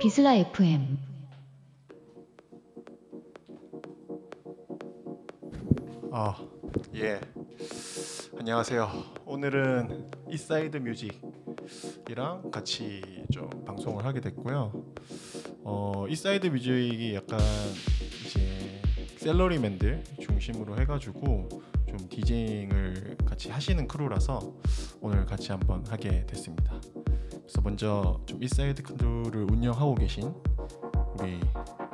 VISLA FM 아, 예. 안녕하세요. 오늘은 It.side Music이랑 같이 좀 방송을 하게 됐고요. 어, It.side Music이 약간 샐러리맨들 중심으로 해가지고 좀 DJing을 같이 하시는 crew라서 오늘 같이 한번 하게 됐습니다. 그래서 먼저 좀 It.side crew를 운영하고 계신 우리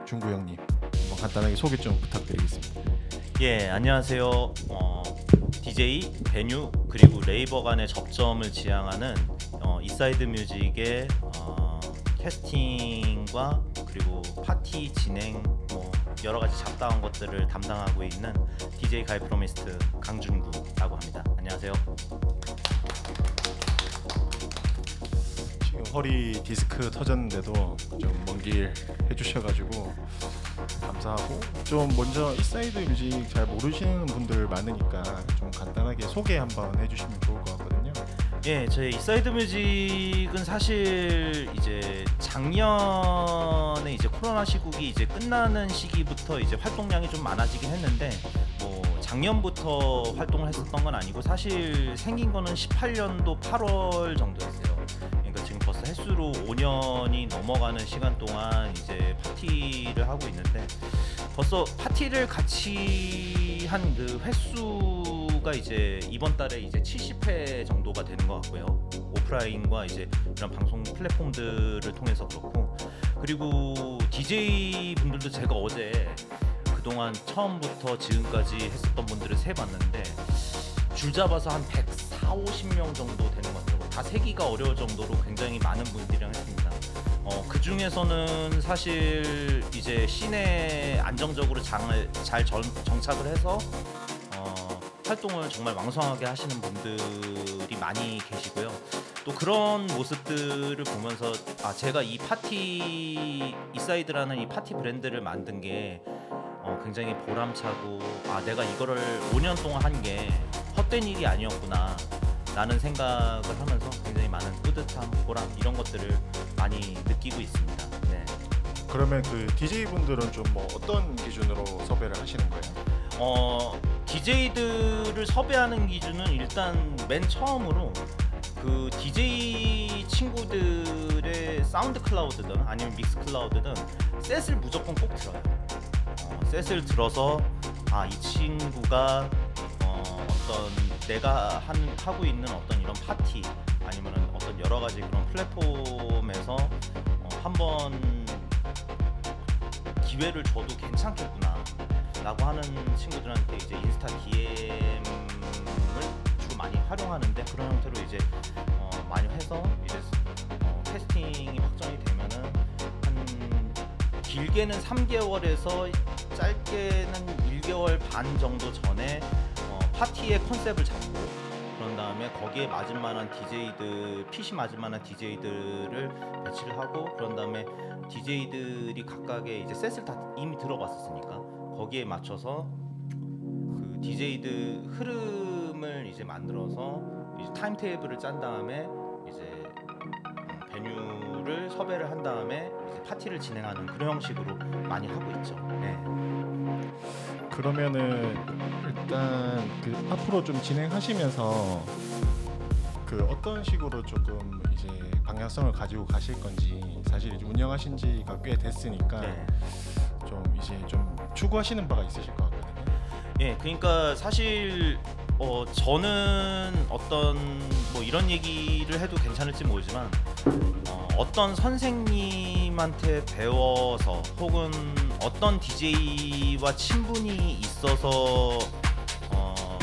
중구 형님 한번 간단하게 소개 좀 부탁드리겠습니다. 예, 안녕하세요. 어, DJ, venue 그리고 raver 간의 접점을 지향하는 어, It.side Music의 어, 캐스팅과 그리고 파티 진행 뭐 여러 가지 잡다한 것들을 담당하고 있는 DJ 가이 프로미스트 강준구라고 합니다. 안녕하세요. 지금 허리 디스크 터졌는데도 좀 먼 길 해주셔가지고 감사하고 좀 먼저 It.side Music 잘 모르시는 분들 많으니까 좀 간단하게 소개 한번 해주시면 좋을 것 같거든요. 예, 저희 It.side Music은 사실 이제 작년에 이제 코로나 시국이 이제 끝나는 시기부터 이제 활동량이 좀 많아지긴 했는데 뭐 작년부터 활동을 했었던 건 아니고 사실 생긴 거는 18년도 8월 정도였어요. 그러니까 지금 벌써 횟수로 5년이 넘어가는 시간 동안 이제 파티를 하고 있는데 벌써 파티를 같이 한 그 횟수 가 이제 이번 달에 이제 70회 정도가 되는 것 같고요. 오프라인과 이제 이런 방송 플랫폼들을 통해서 그렇고 그리고 DJ 분들도 제가 어제 그동안 처음부터 지금까지 했었던 분들을 세 봤는데 줄잡아서 한 104, 50명 정도 되는 것 같아요. 다 세기가 어려울 정도로 굉장히 많은 분들이랑 했습니다. 어, 그 중에서는 사실 이제 scene에 안정적으로 장을 잘 전, 정착을 해서 어, 활동을 정말 왕성하게 하시는 분들이 많이 계시고요. 또 그런 모습들을 보면서 아 제가 이 파티 It.side라는 이 파티 브랜드를 만든 게 어, 굉장히 보람차고 아 내가 이거를 5년 동안 한 게 헛된 일이 아니었구나 라는 생각을 하면서 굉장히 많은 뿌듯함, 보람 이런 것들을 많이 느끼고 있습니다. 네. 그러면 그 DJ 분들은 좀 뭐 어떤 기준으로 섭외를 하시는 거예요? 어 DJ들을 섭외하는 기준은 일단 맨 처음으로 그 DJ 친구들의 SoundCloud든 아니면 Mixcloud든 셋을 무조건 꼭 들어요. 어, 셋을 들어서 아 이 친구가 어, 어떤 내가 하는 하고 있는 어떤 이런 파티 아니면은 어떤 여러 가지 그런 플랫폼에서 어, 한번 기회를 줘도 괜찮겠구나 라고 하는 친구들한테 이제 인스타 DM을 주로 많이 활용하는데 그런 형태로 이제 어, 많이 해서 이제 어, 캐스팅이 확정이 되면은 한 길게는 3개월에서 짧게는 1개월 반 정도 전에 어, 파티의 컨셉을 잡고 그런 다음에 거기에 맞을 만한 DJ들, PC 맞을 만한 DJ들을 배치를 하고 그런 다음에 DJ들이 각각의 이제 셋을 다 이미 들어봤었으니까 거기에 맞춰서 그 DJ들 흐름을 이제 만들어서 이제 타임 테이블을 짠 다음에 이제 음, 베뉴를 섭외를 한 다음에 이제 파티를 진행하는 그런 형식으로 많이 하고 있죠. 네. 그러면은 일단 그 앞으로 좀 진행하시면서 그 어떤 식으로 조금 이제 방향성을 가지고 가실 건지 사실 이제 운영하신 지가 꽤 됐으니까 네. 좀 이제 좀 추구하시는 바가 있으실 것 같거든요. 예, 그러니까 사실 어 저는 어떤 뭐 이런 얘기를 해도 괜찮을지 모르지만 어, 어떤 선생님한테 배워서 혹은 어떤 DJ와 친분이 있어서 어,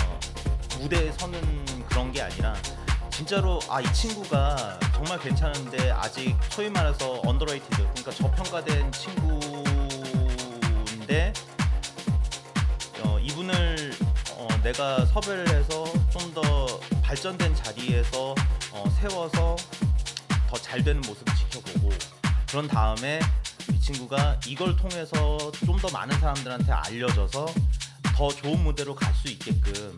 무대에 서는 그런 게 아니라 진짜로 아 이 친구가 정말 괜찮은데 아직 소위 말해서 underrated 그러니까 저평가된 친구인데 어, 이분을 어, 내가 섭외를 해서 좀 더 발전된 자리에서 어, 세워서 더 잘 되는 모습을 지켜보고 그런 다음에 이 친구가 이걸 통해서 좀 더 많은 사람들한테 알려져서 더 좋은 무대로 갈 수 있게끔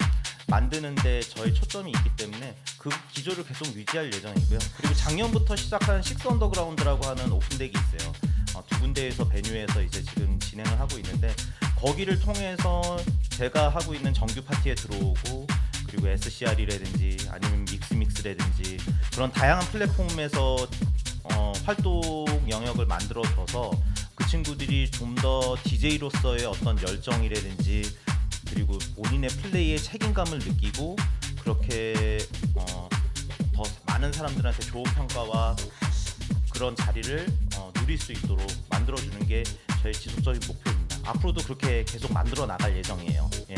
만드는데 저희 초점이 있기 때문에 그 기조를 계속 유지할 예정이고요. 그리고 작년부터 시작한 Six Underground라고 하는 open deck이 있어요. 어, 두 군데에서 베뉴에서 이제 지금 진행을 하고 있는데 거기를 통해서 제가 하고 있는 정규 파티에 들어오고 그리고 SCR이라든지 아니면 믹스믹스라든지 그런 다양한 플랫폼에서 어, 활동 영역을 만들어줘서 그 친구들이 좀 더 DJ로서의 어떤 열정이라든지 그리고 본인의 플레이에 책임감을 느끼고 그렇게 어, 더 많은 사람들한테 좋은 평가와 그런 자리를 어, 누릴 수 있도록 만들어주는 게 저희 지속적인 목표입니다. 앞으로도 그렇게 계속 만들어 나갈 예정이에요. 예.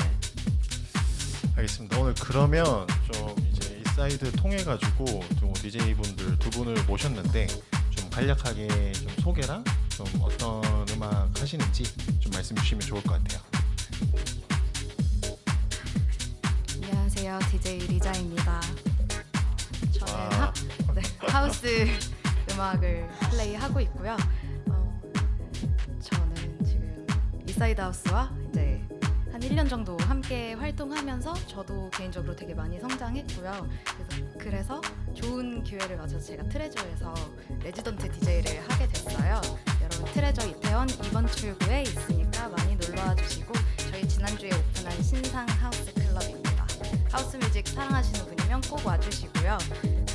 알겠습니다. 오늘 그러면 좀 이제 It.side 통해 가지고 좀 DJ 분들 두 분을 모셨는데 좀 간략하게 좀 소개랑 좀 어떤 음악 하시는지 좀 말씀 주시면 좋을 것 같아요. 안녕하세요. DJ 리자입니다. 저는 와. 하, 네, 하우스 음악을 플레이하고 있고요. 어, 저는 지금 It.side house와 이제 한 1년 정도 함께 활동하면서 저도 개인적으로 되게 많이 성장했고요. 그래서, 그래서 좋은 기회를 맞아서 제가 Treasure에서 resident DJ를 하게 됐어요. 여러분 Treasure 이태원 이번 출구에 있으니까 많이 놀러와 주시고 저희 지난주에 오픈한 신상 하우스 클럽입니다. house music 사랑하시는 분이면 꼭 와주시고요.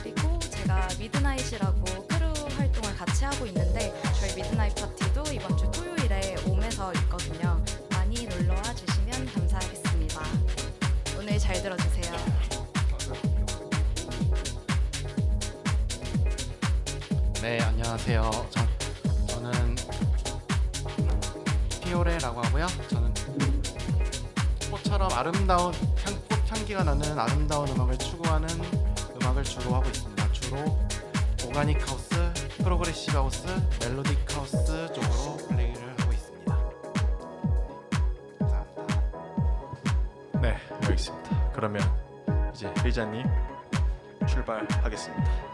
그리고 제가 Midnight이라고 crew 활동을 같이 하고 있는데 저희 Midnight 파티도 이번 주 토요일에 옴에서 있거든요. 잘 들어주세요. 네, 안녕하세요. 저, 저는 피오레라고 하고요. 저는 꽃처럼 아름다운 향, 꽃 향기가 나는 아름다운 음악을 추구하는 음악을 주로 하고 있습니다. 주로 organic house, progressive house, melodic house 쪽으로 그러면 이제 리자님 출발하겠습니다.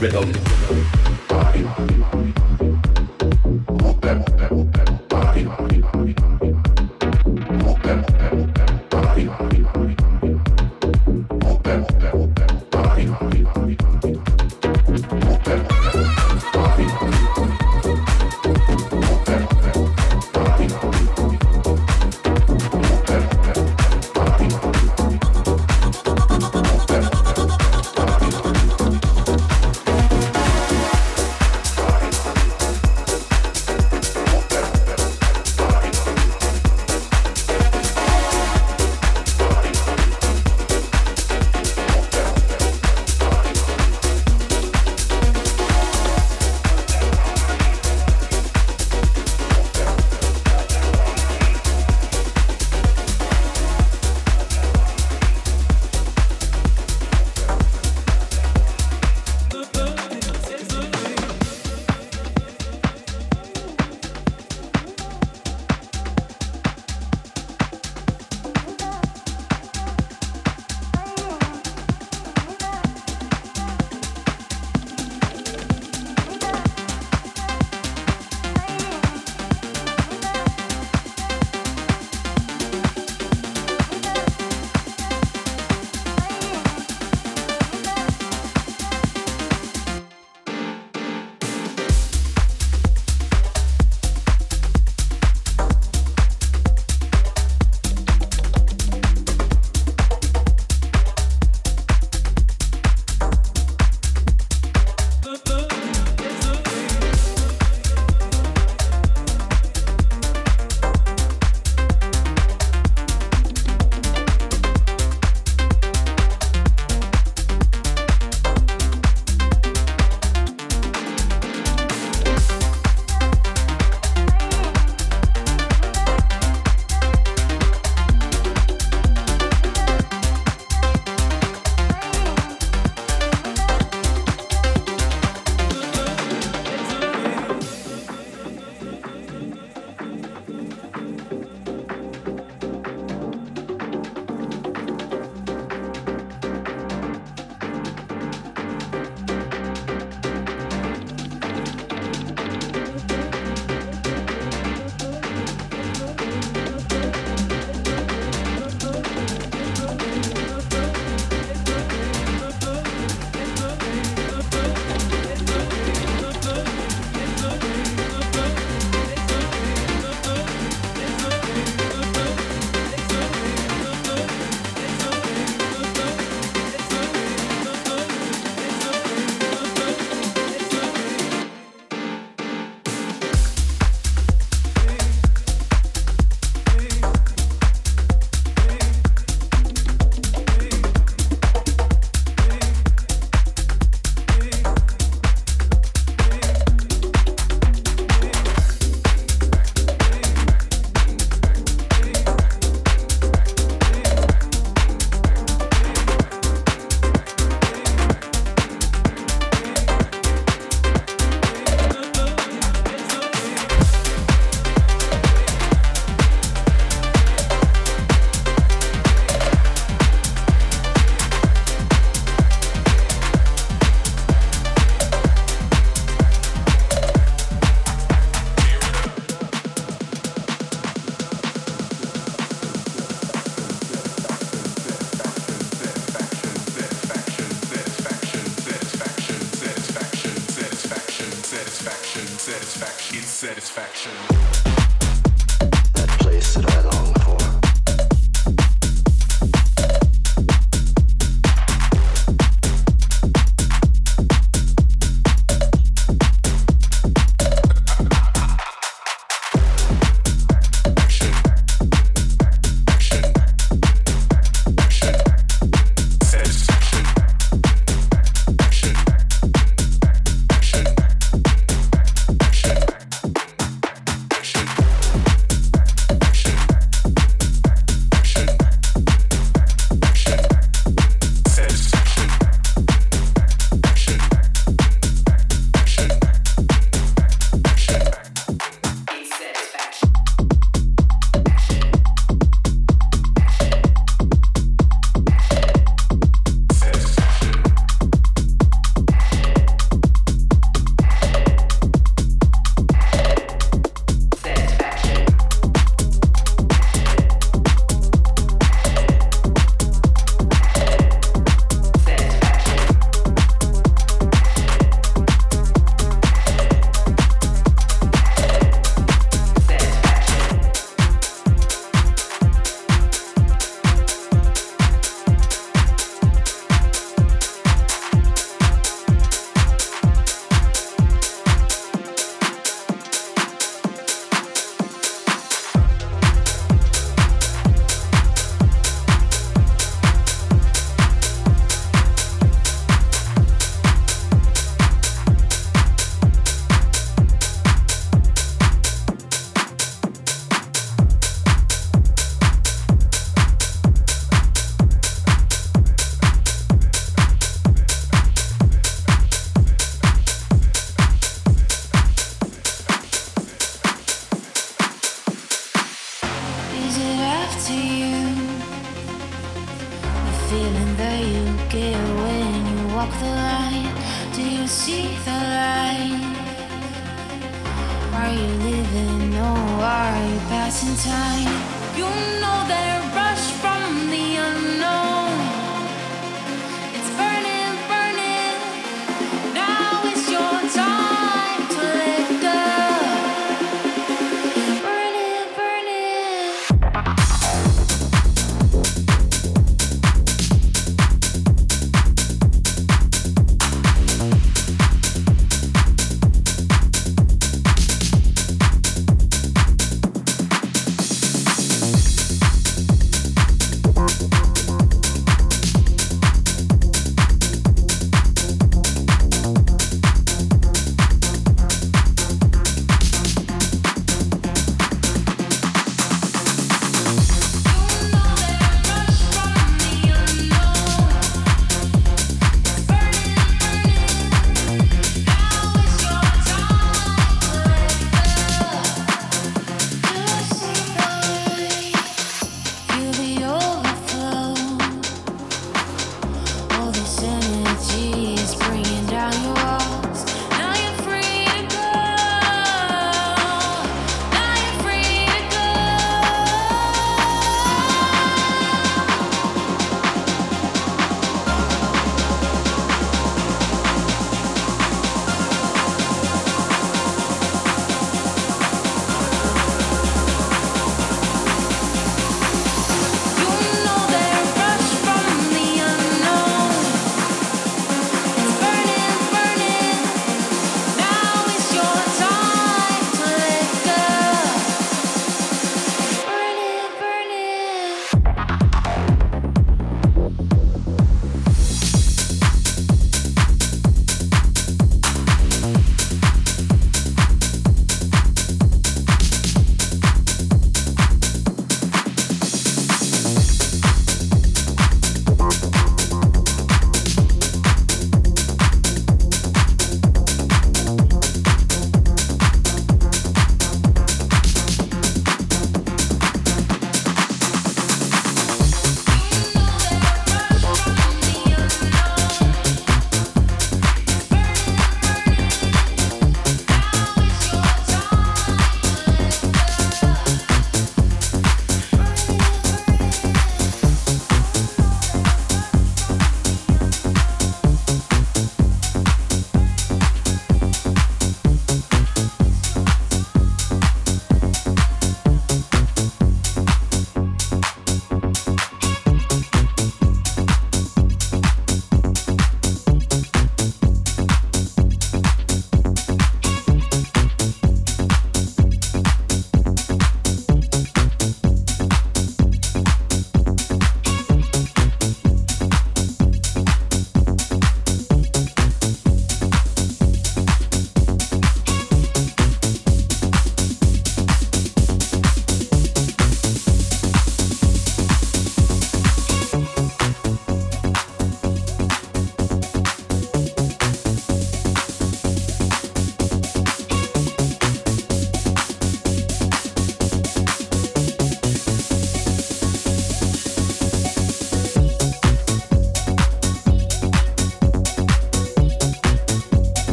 Rhythm.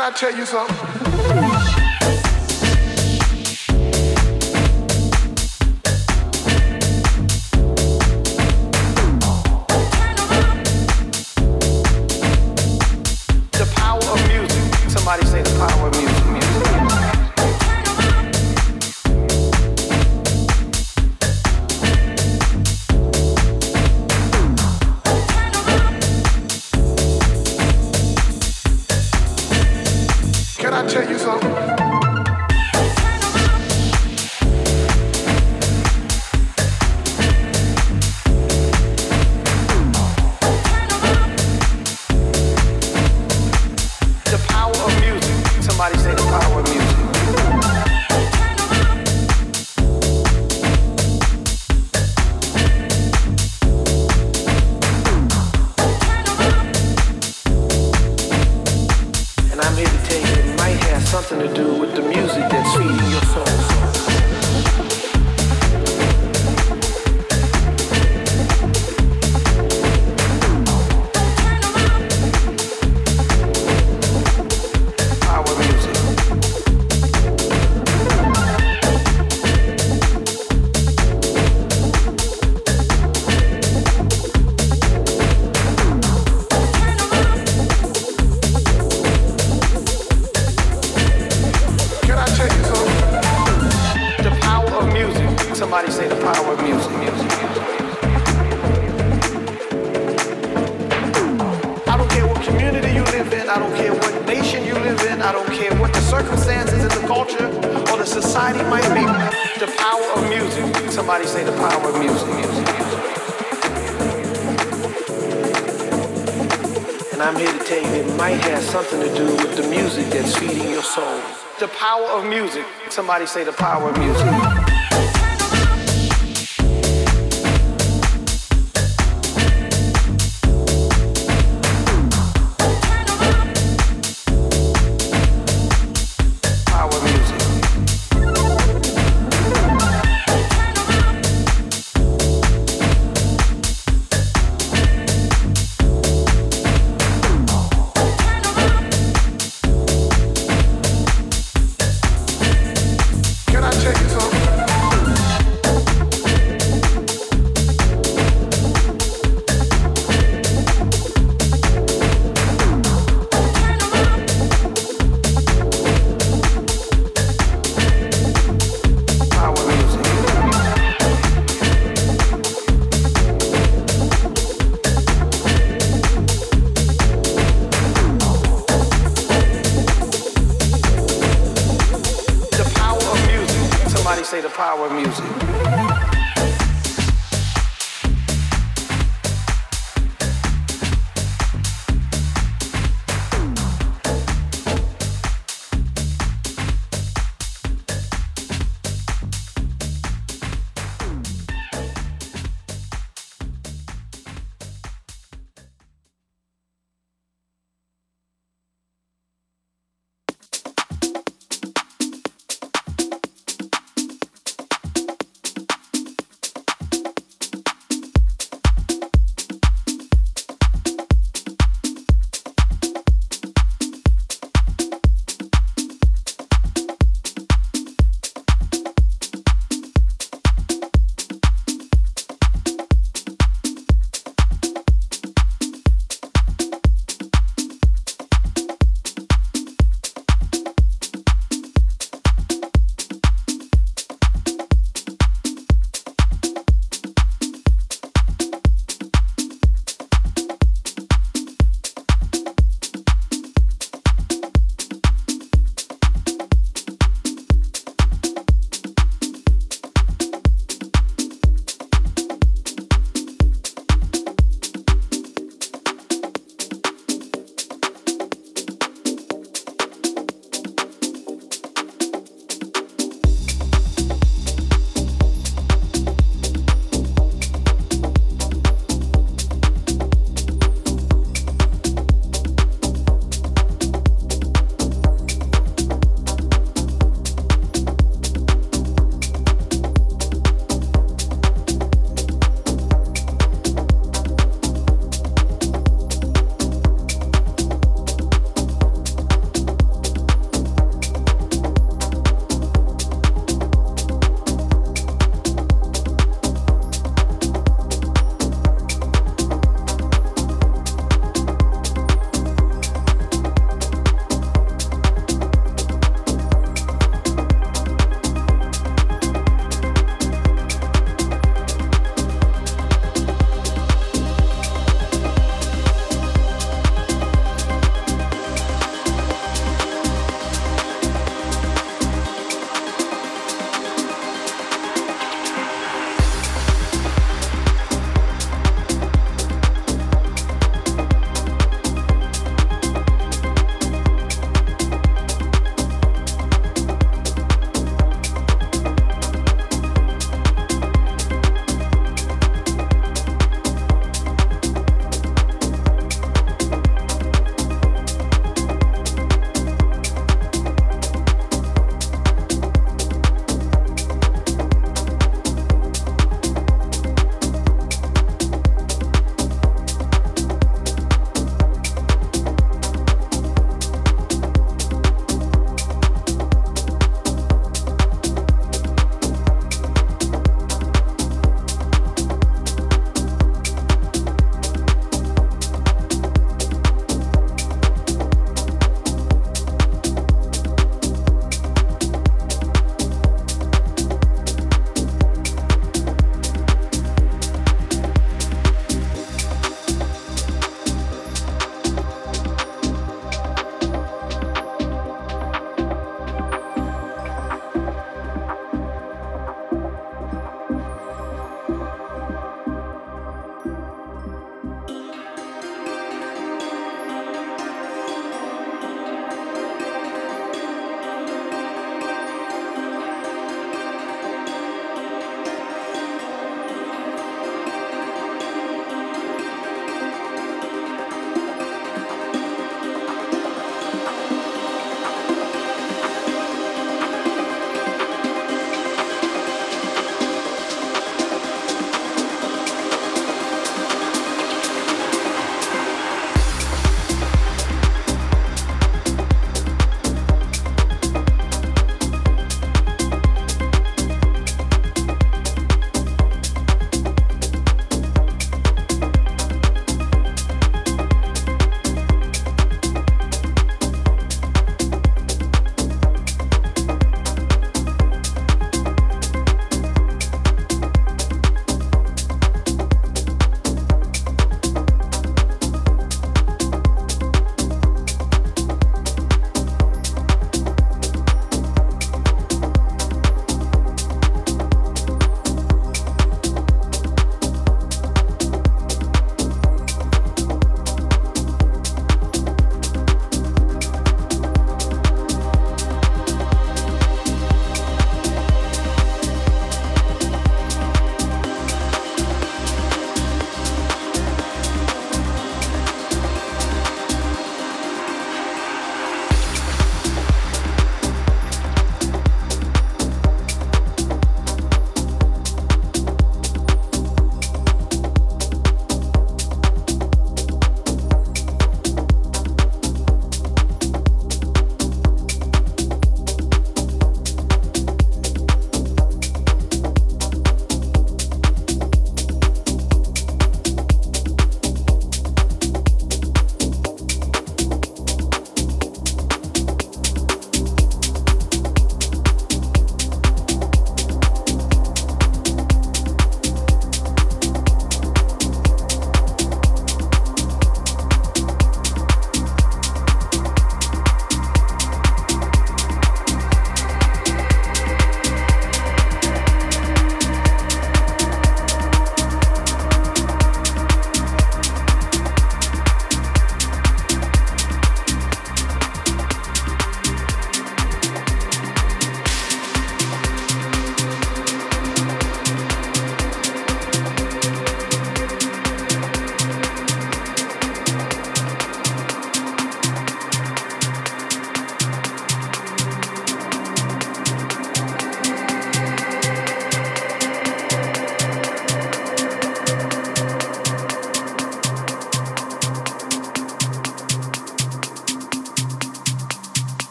Can I tell you something? I tell you something? Somebody say the power of music.